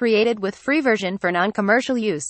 Created with free version for non-commercial use.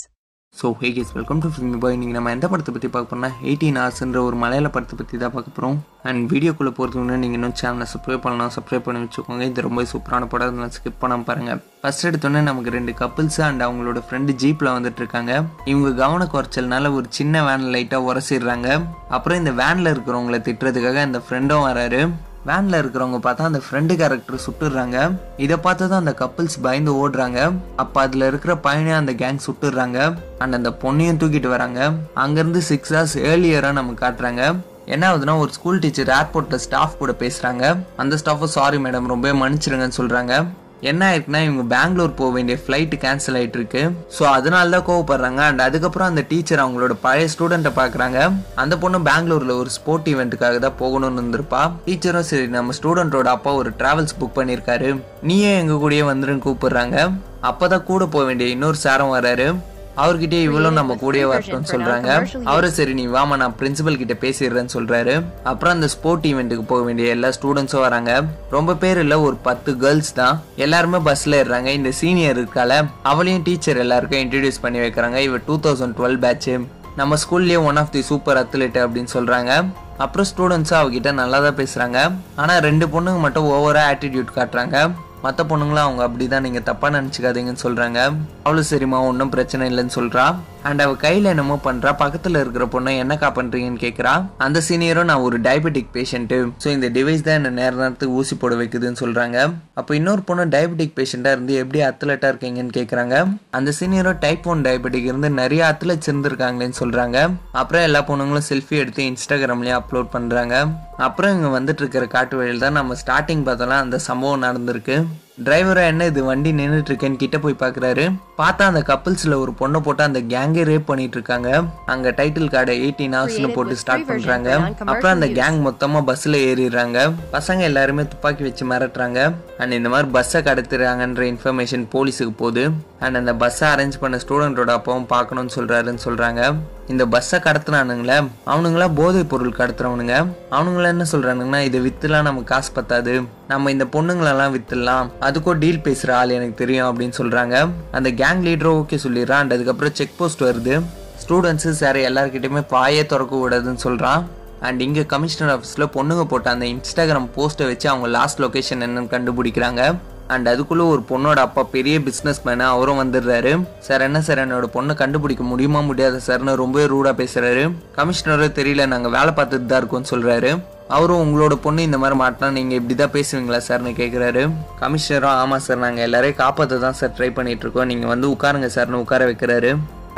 So hey guys welcome to Film Boy நீங்கள் நம்ம எந்த படத்தை பற்றி பார்க்க போனால் எயிட்டீன் ஹார்ஸ்ன்ற ஒரு மலையாள படத்தை பற்றி தான் பார்க்க போகிறோம் அண்ட் வீடியோக்குள்ளே போகிறதுக்கு முன்னாடி நீங்கள் இன்னும் சேனலை சப்ஸ்கிரைப் பண்ணலாம் சப்ஸ்கிரைப் பண்ணி வச்சுக்கோங்க. இது ரொம்ப சூப்பரான படம். அதனால் ஸ்கிப் பண்ணாமல் பாருங்கள் ஃபர்ஸ்ட் எடுத்தோன்னே நமக்கு ரெண்டு கப்புள்ஸ் அண்ட் அவங்களோட ஃப்ரெண்டு ஜீப்பில் வந்துட்டு இருக்காங்க. இவங்க கவன குறைச்சல்னால ஒரு சின்ன வேன் லைட்டாக உரசிடுறாங்க. அப்புறம் இந்த வேனில் இருக்கிறவங்கள திட்டுறதுக்காக அந்த ஃப்ரெண்டும் வராரு. வேனில் இருக்கிறவங்க பார்த்தா அந்த ஃப்ரெண்டு கேரக்டர் சுட்டுடுறாங்க இதை பார்த்து தான் அந்த கப்புள்ஸ் பயந்து ஓடுறாங்க. அப்போ அதில் இருக்கிற பையனையும் அந்த கேங் சுட்டுடுறாங்க அண்ட் அந்த பொண்ணையும் தூக்கிட்டு வராங்க. அங்கேருந்து சிக்ஸ் ஹவர்ஸ் ஏர்லியரா நமக்கு காட்டுறாங்க. என்ன ஆகுதுன்னா ஒரு ஸ்கூல் டீச்சர் ஏர்போர்ட்டில் ஸ்டாஃப் கூட பேசுகிறாங்க அந்த ஸ்டாஃபும் சாரி மேடம் ரொம்ப மன்னிச்சிருங்கன்னு சொல்கிறாங்க என்ன ஆயிருக்குன்னா இவங்க பெங்களூர் போக வேண்டிய ஃப்ளைட் கேன்சல் ஆயிட்டு இருக்கு ஸோ அதனால தான் கோவப்படுறாங்க. அண்ட் அதுக்கப்புறம் அந்த டீச்சர் அவங்களோட பழைய ஸ்டூடெண்ட்டை பார்க்குறாங்க அந்த பொண்ணு பெங்களூர்ல ஒரு ஸ்போர்ட் ஈவெண்ட்டுக்காக தான் போகணும்னு இருந்திருப்பா. டீச்சரும் சரி நம்ம ஸ்டூடெண்ட்டோட அப்பா ஒரு டிராவல்ஸ் புக் பண்ணியிருக்காரு. நீயே எங்க கூடயே வந்துருன்னு கூப்பிடுறாங்க. அப்பதான் கூட போக வேண்டிய இன்னொரு சாரம் வராரு. அவர்கிட்ட இவளும் நம்ம கூடயே வரட்டும்னு சொல்றாங்க. அவரும் சரி நீ வாமா நான் பிரின்சிபல் கிட்ட பேசிடுறேன்னு சொல்றாரு. அப்புறம் அந்த ஸ்போர்ட் ஈவெண்ட்டுக்கு போக வேண்டிய எல்லா ஸ்டூடெண்ட்ஸும் வராங்க. ரொம்ப பேர் இல்ல ஒரு பத்து கேர்ள்ஸ் தான். எல்லாருமே பஸ்ல ஏறுறாங்க. இந்த சீனியர் இருக்கால அவளையும் டீச்சர் எல்லாருக்கும் இன்ட்ரடியூஸ் பண்ணி வைக்கிறாங்க. இவ டூ தௌசண்ட் டுவெல் பேட்ச் நம்ம ஸ்கூல்லயே one of the super athlete அப்படின்னு சொல்றாங்க. அப்புறம் ஸ்டூடெண்ட்ஸும் அவகிட்ட நல்லா தான் பேசுறாங்க. ஆனா ரெண்டு பொண்ணுங்க மட்டும் ஓவரா ஆட்டிடியூட் காட்டுறாங்க. மற்ற பொண்ணுங்களும் அவங்க அப்படிதான். நீங்க தப்பா நினைச்சுக்காதீங்கன்னு சொல்றாங்க. அவளும் சரிம்மா ஒன்றும் பிரச்சனை இல்லைன்னு சொல்றா. அண்ட் அவ கையில என்னமோ பண்றா. பக்கத்துல இருக்கிற பொண்ணை என்னக்கா பண்றீங்கன்னு கேக்குறா. அந்த சீனியரும் நான் ஒரு டயபெட்டிக் பேஷண்ட்டு ஸோ இந்த டிவைஸ் தான் என்ன நேர நேரத்துக்கு ஊசி போட வைக்குதுன்னு சொல்றாங்க. அப்போ இன்னொரு பொண்ணு டயபெட்டிக் பேஷண்டா இருந்து எப்படி அத்லெட்டா இருக்கீங்கன்னு கேக்குறாங்க. அந்த சீனியரும் டைப் ஒன் டயபெட்டிக் இருந்து நிறைய அத்லட்ஸ் இருந்திருக்காங்களேன்னு சொல்றாங்க. அப்புறம் எல்லா பொண்ணுங்களும் செல்ஃபி எடுத்து இன்ஸ்டாகிராம்லேயே அப்லோட் பண்றாங்க. அப்புறம் இங்க வந்துட்டு இருக்கிற காட்டு வழியில் தான் நம்ம ஸ்டார்டிங் பார்த்தோம்னா அந்த சம்பவம் நடந்திருக்கு. you. டிரைவரா என்ன இது? வண்டி நின்றுட்டு இருக்கேன்னு கிட்ட போய் பாக்குறாரு. பார்த்தா அந்த கப்பிள்ஸ்ல ஒரு பொண்ணை போட்டு அந்த கேங்கே ரேப் பண்ணிட்டு இருக்காங்க அங்க டைட்டில் கார்டை எயிட்டீன் ஹவர்ஸ்னு போட்டு ஸ்டார்ட் பண்றாங்க. அப்புறம் அந்த கேங் மொத்தமா பஸ்ல ஏறிடுறாங்க. பசங்க எல்லாருமே துப்பாக்கி வச்சு மிரட்டுறாங்க. அண்ட் இந்த மாதிரி பஸ்ஸை கடத்துறாங்கன்ற இன்ஃபர்மேஷன் போலீஸுக்கு போகுது. அண்ட் அந்த பஸ்ஸை அரேஞ்ச் பண்ண ஸ்டூடெண்டோட அப்பாவும் பார்க்கணும்னு சொல்றாருன்னு சொல்றாங்க. இந்த பஸ்ஸை கடத்துனானுங்களே அவனுங்களா போதைப் பொருள் கடத்துறவனுங்க. அவனுங்கள என்ன சொல்றானுங்கன்னா இதை வித்துலாம் நமக்கு காசு பத்தாது. நம்ம இந்த பொண்ணுங்களெல்லாம் வித்துடலாம். அதுக்கும் டீல் பேசுகிற ஆள் எனக்கு தெரியும் அப்படின்னு சொல்கிறாங்க அந்த கேங் லீடரோ ஓகே சொல்லிடுறான். அண்ட் அதுக்கப்புறம் செக் போஸ்ட் வருது. ஸ்டூடெண்ட்ஸு சார் எல்லாருக்கிட்டையுமே பாயே திறக்க கூடாதுன்னு சொல்கிறான் அண்ட் இங்கே கமிஷனர் ஆஃபீஸில் பொண்ணுங்க போட்ட அந்த இன்ஸ்டாகிராம் போஸ்ட்டை வச்சு அவங்க லாஸ்ட் லொக்கேஷன் என்னன்னு கண்டுபிடிக்கிறாங்க. அண்ட் அதுக்குள்ளே ஒரு பொண்ணோட அப்பா பெரிய பிஸ்னஸ் மேனு அவரும் வந்துடுறாரு. சார் என்ன சார் என்னோட பொண்ணை கண்டுபிடிக்க முடியுமா முடியாத? சார்னு ரொம்பவே ரூடாக பேசுகிறாரு கமிஷனரும் தெரியல நாங்கள் வேலை பார்த்துட்டு தான் இருக்கோம்னு சொல்கிறாரு அவரும் உங்களோட பொண்ணு இந்த மாதிரி மாட்டினா நீங்கள் இப்படி தான் பேசுவீங்களா சார்னு கேட்குறாரு கமிஷனரும் ஆமாம் சார் நாங்கள் எல்லாரையும் காப்பாற்ற தான் சார் ட்ரை பண்ணிகிட்ருக்கோம் நீங்கள் வந்து உட்காருங்க சார்னு உட்கார வைக்கிறாரு.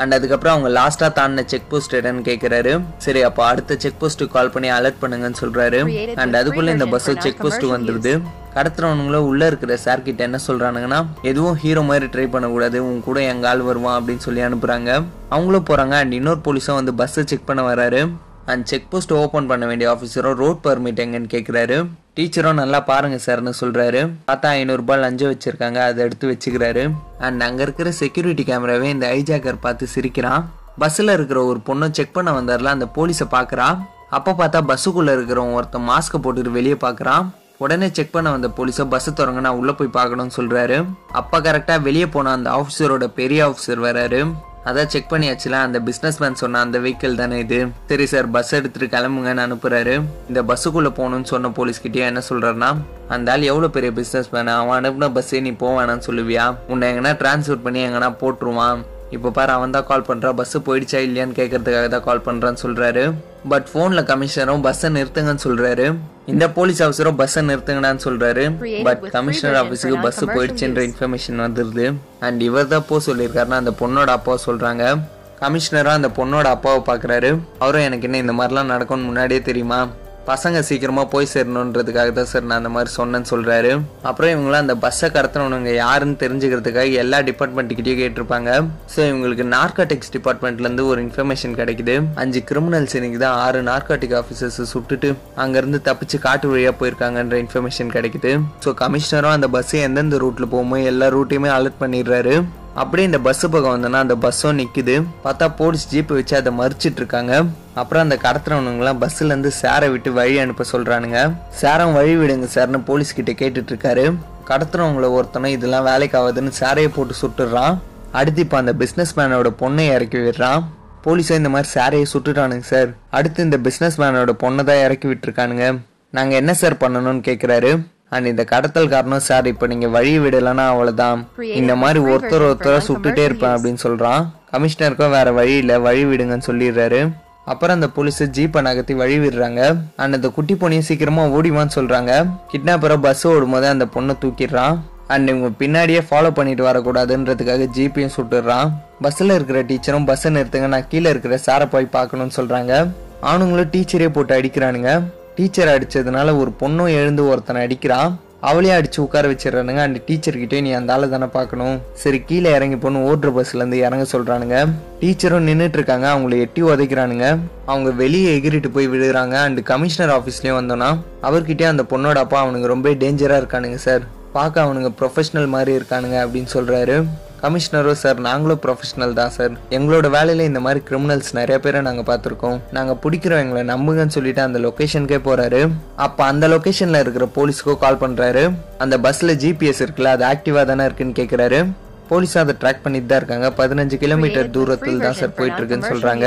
அண்ட் அதுக்கப்புறம் அவங்க லாஸ்ட்டாக தாண்டின செக் போஸ்ட் என்னன்னு கேட்குறாரு சரி அப்போ அடுத்த செக் போஸ்ட்டுக்கு கால் பண்ணி அலர்ட் பண்ணுங்கன்னு சொல்கிறாரு அண்ட் அதுக்குள்ளே இந்த பஸ்ஸு செக் போஸ்ட்டு வந்துடுது கடத்துறவனுங்களும் உள்ளே இருக்கிற சார் கிட்ட என்ன சொல்கிறானுங்கன்னா எதுவும் ஹீரோ மாதிரி ட்ரை பண்ணக்கூடாது. உன் கூட எங்கள் ஆள் வருவான் அப்படின்னு சொல்லி அனுப்புகிறாங்க அவங்களும் போகிறாங்க அண்ட் இன்னொரு போலீஸும் வந்து பஸ்ஸை செக் பண்ண வராரு. அண்ட் செக் போஸ்ட் ஓப்பன் பண்ண வேண்டிய ஆஃபீஸரும் ரோட் பர்மிட் எங்கன்னு கேட்குறாரு டீச்சரும் நல்லா பாருங்க சார்னு சொல்கிறாரு பார்த்தா ஐநூறுரூபா லஞ்சம் வச்சுருக்காங்க அதை எடுத்து வச்சுக்கிறாரு. அண்ட் அங்கே இருக்கிற செக்யூரிட்டி கேமராவே இந்த ஐஜாக்கர் பார்த்து சிரிக்கிறான். பஸ்ஸில் இருக்கிற ஒரு பொண்ணை செக் பண்ண வந்தார்ல அந்த போலீஸை பார்க்குறான். அப்போ பார்த்தா பஸ்ஸுக்குள்ளே இருக்கிறவன் ஒருத்தன் மாஸ்க்கை போட்டுட்டு வெளியே பார்க்குறான். உடனே செக் பண்ண வந்த போலீஸை பஸ்ஸை திறங்க நான் உள்ளே போய் பார்க்கணும்னு சொல்கிறாரு அப்போ கரெக்டாக வெளியே போன அந்த ஆஃபீஸரோட பெரிய ஆஃபீஸர் வராரு. அதான் செக் பண்ணியாச்சுல அந்த பிஸ்னஸ்மேன் சொன்ன அந்த வெஹிக்கிள் தானே இது? சரி சார் பஸ் எடுத்துட்டு கிளம்புங்கன்னு அனுப்புறாரு. இந்த பஸ்ஸுக்குள்ள போகணும்னு சொன்ன போலீஸ் என்ன சொல்றாருன்னா அந்த ஆள் எவ்வளவு பெரிய பிசினஸ் மேன் அவன் அனுப்புன பஸ்ஸே நீ போவேணான்னு சொல்லுவியா? உன்னை எங்கன்னா டிரான்ஸ்ஃபர் பண்ணி எங்கன்னா போட்டுருவான். இப்போ பாரு அவன் தான் கால் பண்ணுறான் பஸ்ஸு போயிடுச்சா இல்லையான்னு கேட்கறதுக்காக தான் கால் பண்ணுறான்னு சொல்கிறாரு பட் ஃபோனில் கமிஷனரும் பஸ்ஸை நிறுத்துங்கன்னு சொல்கிறாரு இந்த போலீஸ் ஆஃபீஸரும் பஸ்ஸை நிறுத்துங்கடான்னு சொல்கிறாரு பட் கமிஷனர் ஆஃபீஸுக்கு பஸ் போயிடுச்சுன்ற இன்ஃபர்மேஷன் வந்துடுது அண்ட் இவர் தான் போ சொல்லியிருக்காருன்னா அந்த பொண்ணோட அப்பா சொல்கிறாங்க கமிஷனராக அந்த பொண்ணோட அப்பாவை பார்க்குறாரு அவரும் எனக்கு என்ன இந்த மாதிரிலாம் நடக்கும்னு முன்னாடியே தெரியுமா? பசங்க சீக்கிரமாக போய் சேரணுன்றதுக்காக தான் சார் நான் அந்த மாதிரி சொன்னேன்னு சொல்கிறாரு அப்புறம் இவங்களாம் அந்த பஸ்ஸை கடத்தினவனுங்க யாருன்னு தெரிஞ்சுக்கிறதுக்காக எல்லா டிபார்ட்மெண்ட்டுக்கிட்டயும் கேட்டிருப்பாங்க. ஸோ இவங்களுக்கு நார்காட்டிக்ஸ் டிபார்ட்மெண்ட்லேருந்து ஒரு இன்ஃபர்மேஷன் கிடைக்குது. அஞ்சு கிரிமினல்ஸ் இன்னைக்கு தான் ஆறு நார்காட்டிக் ஆஃபீஸர்ஸ் சுட்டுட்டு அங்கேருந்து தப்பிச்சு காட்டு வழியாக போயிருக்காங்கன்ற இன்ஃபர்மேஷன் கிடைக்குது. ஸோ கமிஷனரும் அந்த பஸ் எந்தெந்த ரூட்டில் போகுமோ எல்லா ரூட்டையுமே அலர்ட் பண்ணிடுறாரு. அப்படியே இந்த பஸ்ஸு பக்கம் வந்தோன்னா அந்த பஸ்ஸும் நிற்குது பார்த்தா போலீஸ் ஜீப்பை வச்சு அதை மறிச்சிட்டு இருக்காங்க அப்புறம் அந்த கடத்துறவனுங்களாம் பஸ்ஸுலேருந்து சேரை விட்டு வழி அனுப்ப சொல்கிறானுங்க சேரம் வழி விடுங்க சார்னு போலீஸ் கிட்ட கேட்டுட்டு இருக்காரு கடத்துறவங்கள ஒருத்தனும் இதெல்லாம் வேலைக்கு ஆகுதுன்னு சேரையை போட்டு சுட்டுடுறான் அடுத்து இப்போ அந்த பிஸ்னஸ் மேனோட பொண்ணை இறக்கி விடுறான். போலீஸும் இந்த மாதிரி சேரையை சுட்டுட்டானுங்க சார் அடுத்து இந்த பிஸ்னஸ் மேனோட பொண்ணை தான் இறக்கி விட்டுருக்கானுங்க. நாங்கள் என்ன சார் பண்ணணும்னு கேட்குறாரு அண்ட் இந்த கடத்தல் காரணம் சார் இப்போ நீங்கள் வழி விடலைன்னா அவ்வளோதான் இந்த மாதிரி ஒருத்தர் ஒருத்தரை சுட்டுட்டே இருப்பேன் அப்படின்னு சொல்கிறான் கமிஷனருக்கும் வேறு வழி இல்லை வழி விடுங்கன்னு சொல்லிடுறாரு. அப்புறம் அந்த போலீஸு ஜீப்பை நகர்த்தி வழி விடுறாங்க. அண்ட் அந்த குட்டி பொண்ணையும் சீக்கிரமாக ஓடிவான்னு சொல்கிறாங்க கிட்னாப்பரை பஸ் ஓடும்போது அந்த பொண்ணை தூக்கிடுறான். அண்ட் இவங்க பின்னாடியே ஃபாலோ பண்ணிட்டு வரக்கூடாதுன்றதுக்காக ஜீப்பையும் சுட்டுடுறான். பஸ்ஸில் இருக்கிற டீச்சரும் பஸ்ஸை நிறுத்துங்க நான் கீழே இருக்கிற சாரை போய் பார்க்கணும்னு சொல்கிறாங்க அவனுங்களும் டீச்சரே போட்டு அடிக்கிறானுங்க. டீச்சர் அடித்ததுனால ஒரு பொண்ணும் எழுந்து ஒருத்தனை அடிக்கிறான். அவளையே அடிச்சு உட்கார வச்சிடறானுங்க. அந்த டீச்சர்கிட்டே நீ அந்த ஆளை தானே பார்க்கணும். சரி கீழே இறங்கி போகணும் ஓடுற பஸ்லேருந்து இறங்க சொல்கிறானுங்க டீச்சரும் நின்றுட்டு இருக்காங்க. அவங்கள எட்டி உதைக்கிறானுங்க. அவங்க வெளியே எகிரிட்டு போய் விழுகிறாங்க. அண்டு கமிஷனர் ஆஃபீஸ்லேயும் வந்தோன்னா அவர்கிட்டே அந்த பொண்ணோட அப்பா அவனுங்க ரொம்ப டேஞ்சராக இருக்கானுங்க சார் பார்க்க அவனுங்க ப்ரொஃபஷனல் மாதிரி இருக்கானுங்க அப்படின்னு சொல்கிறாரு கமிஷனரோ சார் நாங்களும் ப்ரொஃபஷனல் தான் சார். எங்களோட வேலையில இந்த மாதிரி கிரிமினல்ஸ் நிறைய பேரை நாங்கள் பார்த்துருக்கோம். நாங்கள் பிடிக்கிறோம் எங்களை நம்புங்கன்னு சொல்லிட்டு அந்த லொக்கேஷனுக்கே போறாரு. அப்போ அந்த லொக்கேஷன்ல இருக்கிற போலீஸ்க்கோ கால் பண்றாரு. அந்த பஸ்ல ஜிபிஎஸ் இருக்குல்ல அது ஆக்டிவா தானே இருக்குன்னு கேட்குறாரு போலீஸ் அதை ட்ராக் பண்ணிட்டு தான் இருக்காங்க. பதினஞ்சு கிலோமீட்டர் தூரத்தில் தான் சார் போயிட்டு இருக்குன்னு சொல்றாங்க.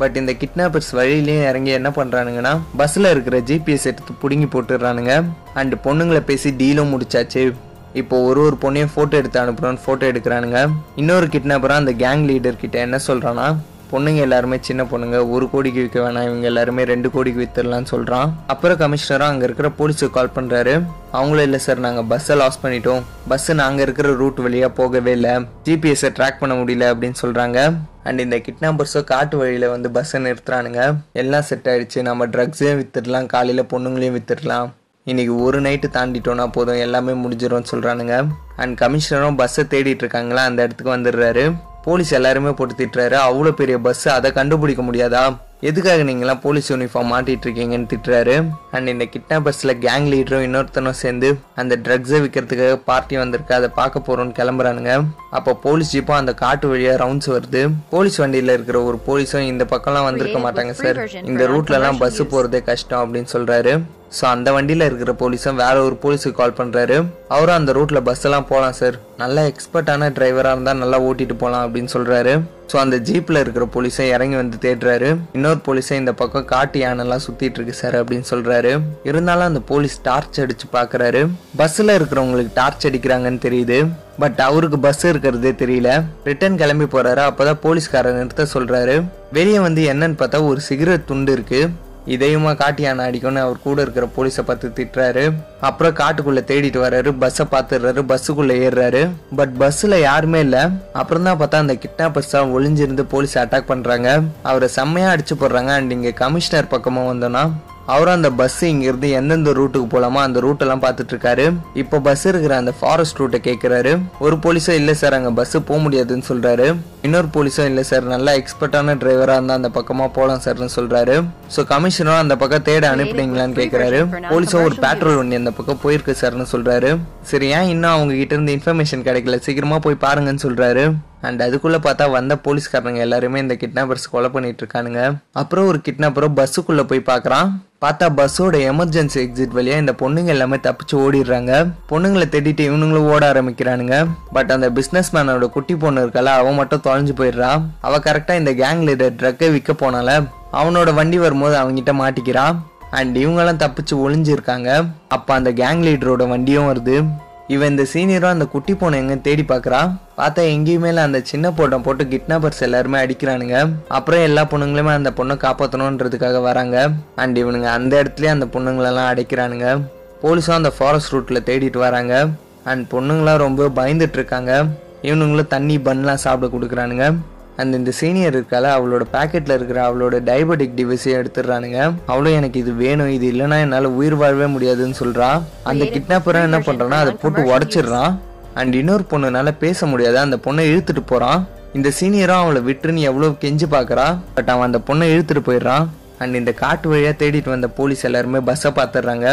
பட் இந்த கிட்னாப்பர்ஸ் வழியிலயும் இறங்கி என்ன பண்றானுங்கன்னா பஸ்ல இருக்கிற ஜிபிஎஸ் எடுத்து புடுங்கி போட்டுடுறானுங்க. அண்ட் பொண்ணுங்களை பேசி டீலும் முடிச்சாச்சு. இப்போ ஒரு ஒரு பொண்ணையும் ஃபோட்டோ எடுத்து அனுப்புறோன்னு ஃபோட்டோ எடுக்கிறானுங்க. இன்னொரு கிட்னாப்பராக அந்த கேங் லீடர் கிட்ட என்ன சொல்கிறான்னா பொண்ணுங்க எல்லாருமே சின்ன பொண்ணுங்க ஒரு கோடிக்கு விற்க வேணாம் இவங்க எல்லாருமே ரெண்டு கோடிக்கு வித்துடலாம்னு சொல்கிறான் அப்புறம் கமிஷனராக அங்கே இருக்கிற போலீஸுக்கு கால் பண்ணுறாரு அவங்களும் இல்லை சார் நாங்கள் பஸ்ஸை லாஸ் பண்ணிட்டோம். பஸ்ஸு நாங்கள் இருக்கிற ரூட் வழியாக போகவே இல்லை. ஜிபிஎஸ்ஸை ட்ராக் பண்ண முடியல அப்படின்னு சொல்கிறாங்க அண்ட் இந்த கிட்னாப்பர்ஸோ காட்டு வழியில் வந்து பஸ்ஸை நிறுத்துறானுங்க. எல்லாம் செட் ஆயிடுச்சு. நம்ம ட்ரக்ஸையும் வித்துடலாம். காலையில் பொண்ணுங்களையும் வித்துடலாம். இன்னைக்கு ஒரு நைட்டு தாண்டிட்டோம்னா போதும் எல்லாமே முடிஞ்சிரும்னு சொல்கிறானுங்க அண்ட் கமிஷனரும் பஸ்ஸை தேடிட்டு இருக்காங்களா? அந்த இடத்துக்கு வந்துடுறாரு. போலீஸ் எல்லாருமே போட்டு திட்டுறாரு. அவ்வளோ பெரிய பஸ் அதை கண்டுபிடிக்க முடியாதா? எதுக்காக நீங்களாம் போலீஸ் யூனிஃபார்ம் மாட்டிட்டு இருக்கீங்கன்னு திட்டுறாரு. அண்ட் இந்த கிட்னாப்பர்ஸ்ல கேங் லீடரும் இன்னொருத்தனும் சேர்ந்து அந்த ட்ரக்ஸை விற்கிறதுக்காக பார்ட்டி வந்திருக்கு. அதை பார்க்க போறோம்னு கிளம்புறானுங்க. அப்போ போலீஸ் ஜீப்பும் அந்த காட்டு வழியா ரவுண்ட்ஸ் வருது. போலீஸ் வண்டியில இருக்கிற ஒரு போலீஸும் இந்த பக்கம்லாம் வந்திருக்க மாட்டாங்க சார் இந்த ரூட்ல எல்லாம் பஸ் போறதே கஷ்டம் அப்படின்னு சொல்றாரு. ஸோ அந்த வண்டியில் இருக்கிற போலீஸும் வேற ஒரு போலீஸுக்கு கால் பண்ணுறாரு அவரும் அந்த ரூட்டில் பஸ் எல்லாம் போகலாம் சார் நல்ல எக்ஸ்பர்ட்டான டிரைவராக இருந்தால் நல்லா ஓட்டிட்டு போகலாம் அப்படின்னு சொல்கிறாரு ஸோ அந்த ஜீப்பில் இருக்கிற போலீஸை இறங்கி வந்து தேடுறாரு. இன்னொரு போலீஸை இந்த பக்கம் காட்டு யானைலாம் சுற்றிட்டு இருக்கு சார் அப்படின்னு சொல்கிறாரு இருந்தாலும் அந்த போலீஸ் டார்ச் அடித்து பார்க்குறாரு பஸ்ஸில் இருக்கிறவங்களுக்கு டார்ச் அடிக்கிறாங்கன்னு தெரியுது. பட் அவருக்கு பஸ் இருக்கிறதே தெரியல. ரிட்டர்ன் கிளம்பி போகிறாரு அப்போ தான் போலீஸ்காரர் நிறுத்த சொல்கிறாரு வெளியே வந்து என்னன்னு பார்த்தா ஒரு சிகரெட் துண்டு இருக்குது இதையுமா காட்டியான அடிக்கும்னு அவர் கூட இருக்கிற போலீஸை பார்த்து திட்டுறாரு. அப்புறம் காட்டுக்குள்ள தேடிட்டு வர்றாரு பஸ்ஸை பார்த்துடுறாரு பஸ்ஸுக்குள்ள ஏறுறாரு. பட் பஸ்ஸில் யாருமே இல்லை. அப்புறம் தான் பார்த்தா அந்த கிட்னாப்பர்ஸ் தான் ஒளிஞ்சிருந்து போலீஸ் அட்டாக் பண்றாங்க. அவரை செம்மையா அடிச்சு போடுறாங்க. அண்ட் இங்க கமிஷனர் பக்கமாக வந்தோன்னா அவரும் அந்த பஸ் இங்கிருந்து எந்தெந்த ரூட்டுக்கு போலாமோ அந்த ரூட்டெல்லாம் பார்த்துட்டு இருக்காரு இப்போ பஸ் இருக்கிற அந்த ஃபாரஸ்ட் ரூட்டை கேட்குறாரு ஒரு போலீஸும் இல்லை சார் அங்கே பஸ் போக முடியாதுன்னு சொல்றாரு. இன்னொரு போலீஸும் இல்லை சார் நல்லா எக்ஸ்பர்ட்டான டிரைவராக இருந்தால் அந்த பக்கமாக போகலாம் சார்னு சொல்றாரு. ஸோ கமிஷனரும் அந்த பக்கம் தேட அனுப்பிட்டீங்களான்னு கேட்குறாரு போலீஸும் ஒரு பேட்ரோல் வண்டி அந்த பக்கம் போயிருக்கு சார்னு சொல்றாரு. சரி ஏன் இன்னும் அவங்க கிட்ட இருந்து இன்ஃபர்மேஷன் கிடைக்கல? சீக்கிரமா போய் பாருங்கன்னு சொல்றாரு. அண்ட் அதுக்குள்ளே பார்த்தா வந்த போலீஸ்காரங்க எல்லாருமே இந்த கிட்னாப்பர்ஸ் கொலை பண்ணிட்டு இருக்கானுங்க. அப்புறம் ஒரு கிட்னாப்பரும் பஸ்ஸுக்குள்ளே போய் பார்க்கறான். பார்த்தா பஸ்ஸோட எமர்ஜென்சி எக்ஸிட் வழியாக இந்த பொண்ணுங்க எல்லாமே தப்பிச்சு ஓடிடுறாங்க. பொண்ணுங்களை தேடிட்டு இவனுங்களும் ஓட ஆரம்பிக்கிறானுங்க. பட் அந்த பிஸ்னஸ் மேனோட குட்டி பொண்ணு இருக்கல அவன் மட்டும் தொலைஞ்சு போயிடுறான். அவள் கரெக்டாக இந்த கேங் லீடர் ட்ரக்கை விற்க போனால அவனோட வண்டி வரும்போது அவங்ககிட்ட மாட்டிக்கிறான். அண்ட் இவங்கெல்லாம் தப்பிச்சு ஒளிஞ்சிருக்காங்க. அப்போ அந்த கேங் லீடரோட வண்டியும் வருது. இவன் இந்த சீனியரும் அந்த குட்டி பொண்ணை எங்க தேடி பார்க்குறான் பார்த்தா எங்கேயுமே அந்த சின்ன பொண்ணை போட்டு கிட்னாப்பர்ஸ் எல்லாருமே அடிக்கிறானுங்க. அப்புறம் எல்லா பொண்ணுங்களுமே அந்த பொண்ணை காப்பாற்றணுன்றதுக்காக வராங்க. அண்ட் இவனுங்க அந்த இடத்துலயே அந்த பொண்ணுங்களெல்லாம் அடைக்கிறானுங்க. போலீஸும் அந்த ஃபாரஸ்ட் ரூட்டில் தேடிட்டு வராங்க. அண்ட் பொண்ணுங்களாம் ரொம்ப பயந்துட்டு இருக்காங்க. இவனுங்களும் தண்ணி பன்லாம் சாப்பிட கொடுக்குறானுங்க. அண்ட் இந்த சீனியர் இருக்கால அவளோட பாக்கெட்ல இருக்கிற அவளோட டயபெட்டிக் டிவைஸையும் எடுத்துடுறானுங்க. அவளும் எனக்கு இது வேணும் இது இல்லைன்னா என்னால உயிர் வாழவே முடியாதுன்னு சொல்றா. அந்த கிட்னாப்பரை என்ன பண்றான்னா அதை போட்டு உடச்சிடுறான் அண்ட் இன்னொரு பொண்ணுனால பேச முடியாது அந்த பொண்ணை இழுத்துட்டு போறான் இந்த சீனியரும் அவளை விட்டுருன்னு எவ்வளவு கெஞ்சி பாக்குறா. பட் அவன் அந்த பொண்ணை இழுத்துட்டு போயிடுறான் அண்ட் இந்த காட்டு வழியா தேடிட்டு வந்த போலீஸ் எல்லாருமே பஸ்ஸை பார்த்துடுறாங்க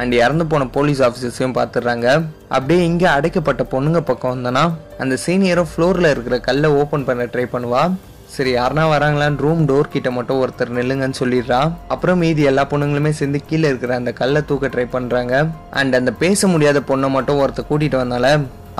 அண்ட் இறந்து போன போலீஸ் ஆஃபீஸர்ஸையும் பார்த்துடுறாங்க. அப்படியே இங்கே அடைக்கப்பட்ட பொண்ணுங்க பக்கம் வந்தனா அந்த சீனியரும் ஃப்ளோரில் இருக்கிற கல்லை ஓப்பன் பண்ண ட்ரை பண்ணுவா. சரி யாருனா வராங்களான்னு ரூம் டோர் கிட்ட மட்டும் ஒருத்தர் நில்லுங்கன்னு சொல்லிடுறா. அப்புறம் மீதி எல்லா பொண்ணுங்களுமே சேர்ந்து கீழே இருக்கிற அந்த கல்லை தூக்க ட்ரை பண்ணுறாங்க அண்ட் அந்த பேச முடியாத பொண்ணை மட்டும் ஒருத்தர் கூட்டிகிட்டு வந்தால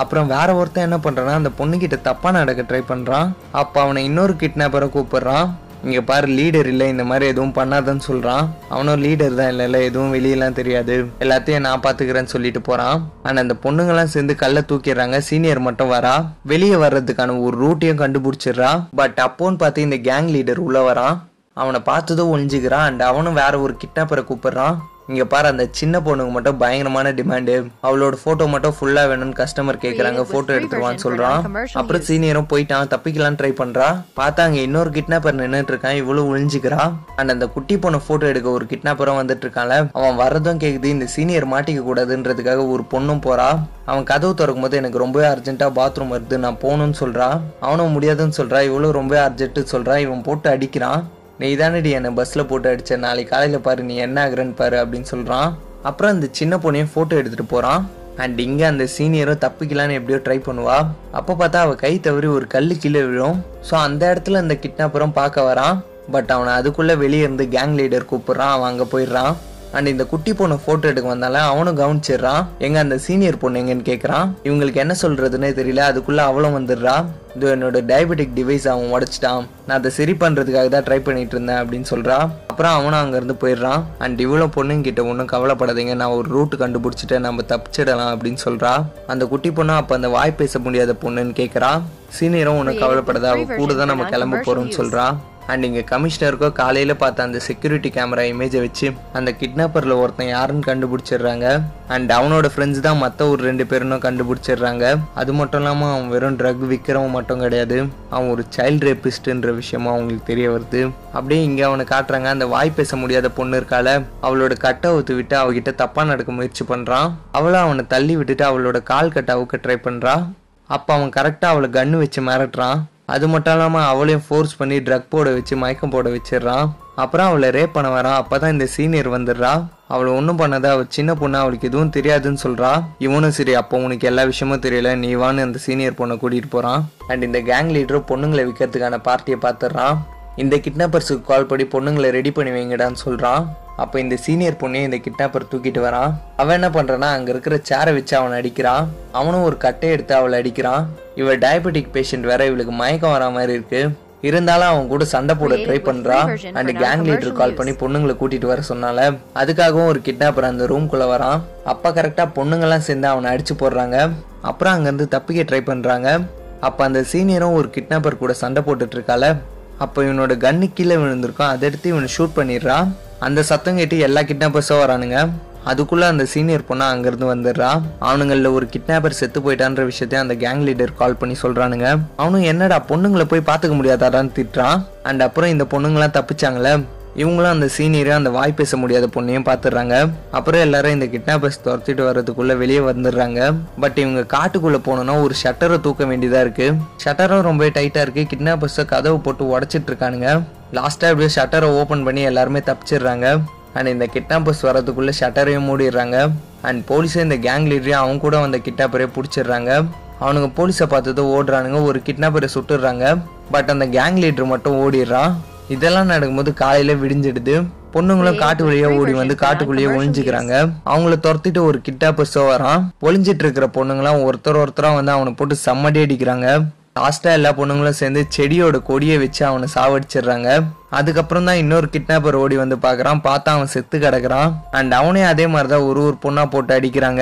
அப்புறம் வேற ஒருத்தன் என்ன பண்ணுறான்னா அந்த பொண்ணுக்கிட்ட தப்பாக நடக்க ட்ரை பண்ணுறான் அப்போ அவனை இன்னொரு கிட்னாப்பரை கூப்பிடுறான். இங்கே பாரு லீடர் இல்லை இந்த மாதிரி எதுவும் பண்ணாதன்னு சொல்கிறான் அவனும் லீடர் தான் இல்லை இல்லை எதுவும் வெளியெல்லாம் தெரியாது. எல்லாத்தையும் நான் பார்த்துக்கிறேன்னு சொல்லிட்டு போகிறான் ஆனால் அந்த பொண்ணுங்கெல்லாம் சேர்ந்து கல்லை தூக்கிடுறாங்க. சீனியர் மட்டும் வரா. வெளியே வர்றதுக்கான ஒரு ரூட்டையும் கண்டுபிடிச்சிடுறா. பட் அப்போன்னு பார்த்து இந்த கேங் லீடர் உள்ளே வரான். அவனை பார்த்ததும் ஒழிஞ்சுக்கிறான் அண்ட் அவனும் வேற ஒரு கிட்னாப்பரை கூப்பிடுறான். இங்க பாரு அந்த சின்ன பொண்ணுக்கு மட்டும் பயங்கரமான டிமாண்டு அவளோட போட்டோ மட்டும் ஃபுல்லா வேணும்னு கஸ்டமர் கேக்குறாங்க. போட்டோ எடுத்துருவான்னு சொல்றான். அப்புறம் சீனியரும் போயிட்டான். தப்பிக்கலாம் ட்ரை பண்றா. பார்த்தா அங்க இன்னொரு கிட்னாப்பர் நின்னுட்டு இருக்கான். இவ்வளவு ஒளிஞ்சுக்கிறா. அண்ட் அந்த குட்டி பொண்ணு போட்டோ எடுக்க ஒரு கிட்னாப்பரும் வந்துட்டு இருக்கான்ல. அவன் வர்றதும் கேக்குது. இந்த சீனியர் மாட்டிக்க கூடாதுன்றதுக்காக ஒரு பொண்ணும் போறா. அவன் கதவு திறக்கும் போது எனக்கு ரொம்பவே அர்ஜென்ட்டா பாத்ரூம் வருது. நான் போகணும்னு சொல்றா. அவனும் முடியாதுன்னு சொல்றா. இவ்வளவு ரொம்ப அர்ஜென்ட் சொல்றா. இவன் போட்டு அடிக்கிறான். நீ தானடி என்னை பஸ்ஸில் போட்டு அடித்த நாளைக்கு காலையில் பாரு நீ என்ன ஆகுறன்னு பாரு அப்படின்னு சொல்கிறான் அப்புறம் அந்த சின்ன பொண்ணையும் ஃபோட்டோ எடுத்துகிட்டு போகிறான் அண்ட் இங்கே அந்த சீனியரும் தப்பிக்கலான்னு எப்படியோ ட்ரை பண்ணுவா. அப்போ பார்த்தா அவள் கை தவறி ஒரு கல் கீழே விழும். ஸோ அந்த இடத்துல அந்த கிட்னாப்பரும் பார்க்க வரான். பட் அவனை அதுக்குள்ளே வெளியே இருந்து கேங் லீடர் கூப்பிட்றான். அவன் அங்கே போயிடுறான். அண்ட் இந்த குட்டி பொண்ணு போட்டோ எடுக்க வந்தால அவனும் கவனிச்சிடுறான். எங்க அந்த சீனியர் பொண்ணு எங்கன்னு கேட்குறான் இவங்களுக்கு என்ன சொல்றதுன்னே தெரியல. அதுக்குள்ள அவளும் வந்துடுறா. இது என்னோட டயபெட்டிக் டிவைஸ் அவன் உடைச்சிட்டான். நான் அதை சரி பண்றதுக்காக தான் ட்ரை பண்ணிட்டு இருந்தேன் அப்படின்னு சொல்றா. அப்புறம் அவனும் அங்கேருந்து போயிடுறான். அண்ட் இவ்வளோ பொண்ணுங்கிட்ட ஒன்றும் கவலைப்படாதீங்க. நான் ஒரு ரூட் கண்டுபிடிச்சிட்டேன் நம்ம தப்பிச்சிடலாம் அப்படின்னு சொல்றா. அந்த குட்டி பொண்ணு அப்போ அந்த வாய் பேச முடியாத பொண்ணுன்னு கேட்குறா சீனியரும் ஒன்றும் கவலைப்படாத. அவ கூட தான் நம்ம கிளம்ப போறோம்னு சொல்றா. அண்ட் இங்கே கமிஷனருக்கோ காலையில் பார்த்த அந்த செக்யூரிட்டி கேமரா இமேஜை வச்சு அந்த கிட்னாப்பரில் ஒருத்தன் யாருன்னு கண்டுபிடிச்சிடுறாங்க. அண்ட் அவனோட ஃப்ரெண்ட்ஸ் தான் மற்ற ஒரு ரெண்டு பேரும் கண்டுபிடிச்சிடுறாங்க. அது மட்டும் இல்லாமல் அவன் வெறும் ட்ரக் விற்கிறவன் மட்டும் கிடையாது. அவன் ஒரு சைல்டு ரேபிஸ்ட்டுன்ற விஷயமும் அவங்களுக்கு தெரிய வருது. அப்படியே இங்கே அவனை காட்டுறாங்க. அந்த வாய் பேச முடியாத பொண்ணு இருக்கால அவளோட கட்டை அவுத்து விட்டு அவகிட்ட தப்பாக நடக்க முயற்சி பண்ணுறான் அவளும் அவனை தள்ளி விட்டுட்டு அவளோட கால் கட்டை அவுக்க ட்ரை பண்ணுறான் அப்போ அவன் கரெக்டாக அவளை கன்று வச்சு மிரட்டுறான். அது மட்டும் இல்லாமல் அவளையும் ஃபோர்ஸ் பண்ணி ட்ரக் போட வச்சு மயக்கம் போட வச்சிடறான். அப்புறம் அவளை ரேப் பண்ண வரான். அப்போ தான் இந்த சீனியர் வந்துடுறா. அவளை ஒன்றும் பண்ணாத. அவள் சின்ன பொண்ணு அவளுக்கு எதுவும் தெரியாதுன்னு சொல்கிறா இவனும் சரி அப்போ உனக்கு எல்லா விஷயமும் தெரியல. நீ வான்னு அந்த சீனியர் பொண்ணை கூட்டிகிட்டு போகிறான் அண்ட் இந்த கேங் லீடரும் பொண்ணுங்களை விற்கிறதுக்கான பார்ட்டியை பார்த்துடுறான். இந்த கிட்னாப்பர்ஸுக்கு கால் பண்ணி பொண்ணுங்களை ரெடி பண்ணி வைங்கடான்னு சொல்கிறான் அப்போ இந்த சீனியர் பொண்ணையும் இந்த கிட்னாப்பர் தூக்கிட்டு வரான். அவன் என்ன பண்ணுறான்னா அங்கே இருக்கிற சேரை வச்சு அவனை அடிக்கிறான். அவனும் ஒரு கட்டை எடுத்து அவளை அடிக்கிறான். இவ டயபெட்டிக் பேஷண்ட் வேற இவளுக்கு மயக்கம் வர மாதிரி இருக்கு. இருந்தாலும் அவன் கூட சண்டை போட ட்ரை பண்றா. அண்ட் கேங் லீடர் கால் பண்ணி பொண்ணுங்களை கூட்டிட்டு வர சொன்னால. அதுக்காகவும் ஒரு கிட்னாப்பர் அந்த ரூம்குள்ள வரான். அப்ப கரெக்டா பொண்ணுங்கெல்லாம் சேர்ந்து அவனை அடிச்சு போடுறாங்க. அப்புறம் அங்கிருந்து தப்பிக்க ட்ரை பண்றாங்க. அப்ப அந்த சீனியரும் ஒரு கிட்னாப்பர் கூட சண்டை போட்டுட்டு இருக்கால. அப்போ இவனோட கன்னு கீழே விழுந்திருக்கும் அதை எடுத்து இவனை ஷூட் பண்ணிடுறான். அந்த சத்தம் கேட்டு எல்லா கிட்னாப்பர்ஸும் வரானுங்க. அதுக்குள்ளே அந்த சீனியர் பொண்ணா அங்கேருந்து வந்துடுறா. அவனுங்களில் ஒரு கிட்னாப்பர் செத்து போயிட்டான்ற விஷயத்தையும் அந்த கேங் லீடர் கால் பண்ணி சொல்கிறானுங்க அவனும் என்னடா பொண்ணுங்களை போய் பார்த்துக்க முடியாதாடான்னு திட்டுறான். அண்ட் அப்புறம் இந்த பொண்ணுங்களாம் தப்பிச்சாங்களே. இவங்களும் அந்த சீனியரும் அந்த வாய் பேச முடியாத பொண்ணையும் பார்த்துடுறாங்க. அப்புறம் எல்லாரும் இந்த கிட்னாப்பர்ஸ் துரத்திட்டு வர்றதுக்குள்ள வெளியே வந்துடுறாங்க. பட் இவங்க காட்டுக்குள்ள போனோம்னா ஒரு ஷட்டரை தூக்க வேண்டியதா இருக்கு. ஷட்டரும் ரொம்ப டைட்டா இருக்கு. கிட்னாப்பர்ஸை கதவை போட்டு உடச்சிட்டு இருக்கானுங்க. லாஸ்ட்டாக அப்படியே ஷட்டரை ஓப்பன் பண்ணி எல்லாருமே தப்பிச்சிடுறாங்க. அண்ட் இந்த கிட்னாப்பர்ஸ் வரதுக்குள்ள ஷட்டரையும் மூடிடுறாங்க. அண்ட் போலீஸும் இந்த கேங் லீடரையும் அவங்க கூட வந்த கிட்னாப்பரே பிடிச்சிடுறாங்க. அவனுங்க போலீஸை பார்த்ததும் ஓடுறானுங்க. ஒரு கிட்னாப்பரை சுட்டுடுறாங்க. பட் அந்த கேங் லீடர் மட்டும் ஓடிடுறான். இதெல்லாம் நடக்கும்போது காலையில விடிஞ்சிடுது. பொண்ணுங்களும் காட்டு வழியா ஓடி வந்து காட்டுக்குள்ளேயே ஒளிஞ்சுக்கிறாங்க. அவங்கள துரத்திட்டு ஒரு கிட்டாப்பர்ஸோ வரான். ஒளிஞ்சிட்டு இருக்கிற பொண்ணுங்களாம் ஒருத்தர் ஒருத்தரா வந்து அவனை போட்டு செம்மடி அடிக்கிறாங்க. லாஸ்ட்டாக எல்லா பொண்ணுங்களும் சேர்ந்து செடியோட கொடியை வச்சு அவனை சாவடிச்சிடுறாங்க. அதுக்கப்புறம் தான் இன்னொரு கிட்னாப்பர் ஓடி வந்து பார்க்குறான். பார்த்தா அவன் செத்து கிடக்குறான். அண்ட் அவனே அதே மாதிரி தான் ஒரு ஒரு பொண்ணாக போட்டு அடிக்கிறாங்க.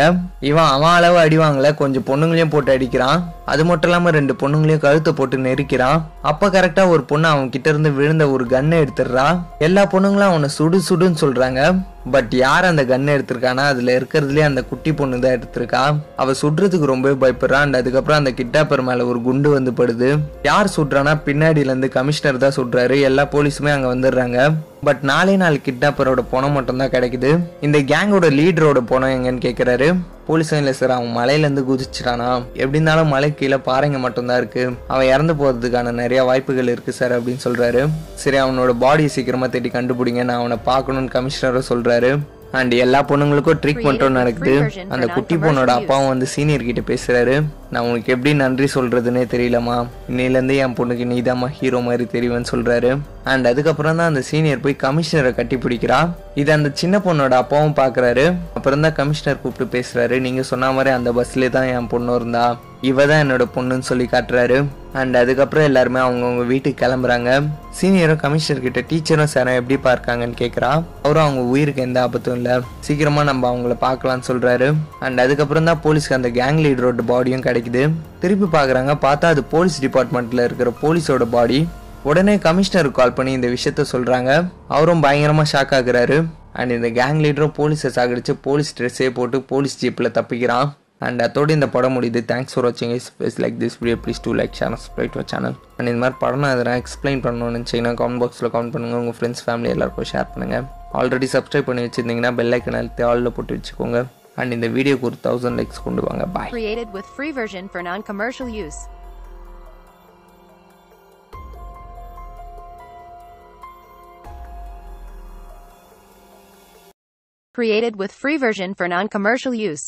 இவன் அவன் அளவு அடிவாங்கல கொஞ்சம் பொண்ணுங்களையும் போட்டு அடிக்கிறான். அது மட்டும் இல்லாமல் ரெண்டு பொண்ணுங்களையும் கழுத்தை போட்டு நெரிக்கிறான். அப்போ கரெக்டாக ஒரு பொண்ணு அவன் கிட்ட இருந்து விழுந்த ஒரு கன்னை எடுத்துடுறான் எல்லா பொண்ணுங்களும் அவனை சுடு சுடுன்னு சொல்கிறாங்க பட் யார் அந்த கன்னை எடுத்திருக்கானா? அதில் இருக்கிறதுலே அந்த குட்டி பொண்ணு தான் எடுத்திருக்கா. அவள் சுடுறதுக்கு ரொம்பவே பயப்படுறா. அண்ட் அதுக்கப்புறம் அந்த கிட்டாப்பர் மேலே ஒரு குண்டு வந்து படுது. யார் சுடுறானா? பின்னாடியிலேருந்து கமிஷனர் தான் சுடுறாரு. எல்லா போலீஸுமே அங்கே வந்துடுறாங்க. பட் நாலே நாள் கிட்னாப்பரோட பணம் மட்டும்தான் கிடைக்குது. இந்த கேங்கோட லீடரோட பணம் எங்கன்னு கேட்குறாரு போலீஸும் இல்லை சார் அவன் மலையிலேருந்து குதிச்சிட்டானா? எப்படி இருந்தாலும் மலை கீழே பாறைங்க மட்டும்தான் இருக்கு. அவன் இறந்து போகிறதுக்கான நிறைய வாய்ப்புகள் இருக்கு சார் அப்படின்னு சொல்கிறாரு சரி அவனோட பாடியை சீக்கிரமாக தேடி கண்டுபிடிங்க. நான் அவனை பார்க்கணும்னு கமிஷனரும் சொல்கிறாரு அண்ட் எல்லா பொண்ணுங்களுக்கும் ட்ரீட்மெண்ட்டும் நடக்குது. அந்த குட்டி பொண்ணோட அப்பாவும் வந்து சீனியர் கிட்ட பேசுறாரு. நான் உனக்கு எப்படி நன்றி சொல்கிறதுனே தெரியலம்மா. இன்னையிலேருந்து என் பொண்ணுக்கு நீதாம்மா ஹீரோ மாதிரி தெரியுவேன்னு சொல்கிறாரு அண்ட் அதுக்கப்புறம் தான் அந்த சீனியர் போய் கமிஷனரை கட்டி பிடிக்கிறா. இது அந்த சின்ன பொண்ணோட அப்பாவும் பார்க்குறாரு அப்புறம் தான் கமிஷனர் கூப்பிட்டு பேசுகிறாரு நீங்கள் சொன்ன மாதிரி அந்த பஸ்லேயே தான் என் பொண்ணு இருந்தா. இவ தான் என்னோட பொண்ணுன்னு சொல்லி காட்டுறாரு. அண்ட் அதுக்கப்புறம் எல்லாருமே அவங்கவுங்க வீட்டுக்கு கிளம்புறாங்க. சீனியரும் கமிஷனர் கிட்ட டீச்சரும் சாரும் எப்படி பார்க்காங்கன்னு கேட்குறா அவரும் அவங்க உயிருக்கு எந்த ஆபத்தும் இல்லை. சீக்கிரமாக நம்ம அவங்கள பார்க்கலாம்னு சொல்கிறாரு அண்ட் அதுக்கப்புறம் தான் போலீஸ்க்கு அந்த கேங் லீடரோட பாடியும் கிடைக்கும் கிடைக்குது. திருப்பி பார்க்குறாங்க. பார்த்தா அது போலீஸ் டிபார்ட்மெண்ட்டில் இருக்கிற போலீஸோட பாடி. உடனே கமிஷனருக்கு கால் பண்ணி இந்த விஷயத்த சொல்கிறாங்க அவரும் பயங்கரமாக ஷாக் ஆகுறாரு. அண்ட் இந்த கேங் லீடரும் போலீஸை சாகடிச்சு போலீஸ் ட்ரெஸ்ஸே போட்டு போலீஸ் ஜீப்பில் தப்பிக்கிறான். அண்ட் அதோட இந்த படம் முடியுது. தேங்க்ஸ் ஃபார் வாட்சிங் is like this video please do like channel subscribe to channel and இந்த மாதிரி படம் நான் எதனா எக்ஸ்பிளைன் பண்ணணும்னு நினச்சிங்கன்னா கமெண்ட் பாக்ஸில் கமெண்ட் பண்ணுங்கள் உங்கள் ஃப்ரெண்ட்ஸ் ஃபேமிலி எல்லாருக்கும் ஷேர் பண்ணுங்கள் ஆல்ரெடி சப்ஸ்கிரைப் பண்ணி வச்சுருந்தீங்கன்னா பெல் ஐக்கன் அழுத்தி ஆலில் போட்டு வச்சுக்கோங்க. அண்ட் இந்த வீடியோக்கு ஒரு தௌசண்ட் லைக்ஸ் கொண்டு வாங்க பாய் Created with free version for non-commercial use. Created with free version for non-commercial use.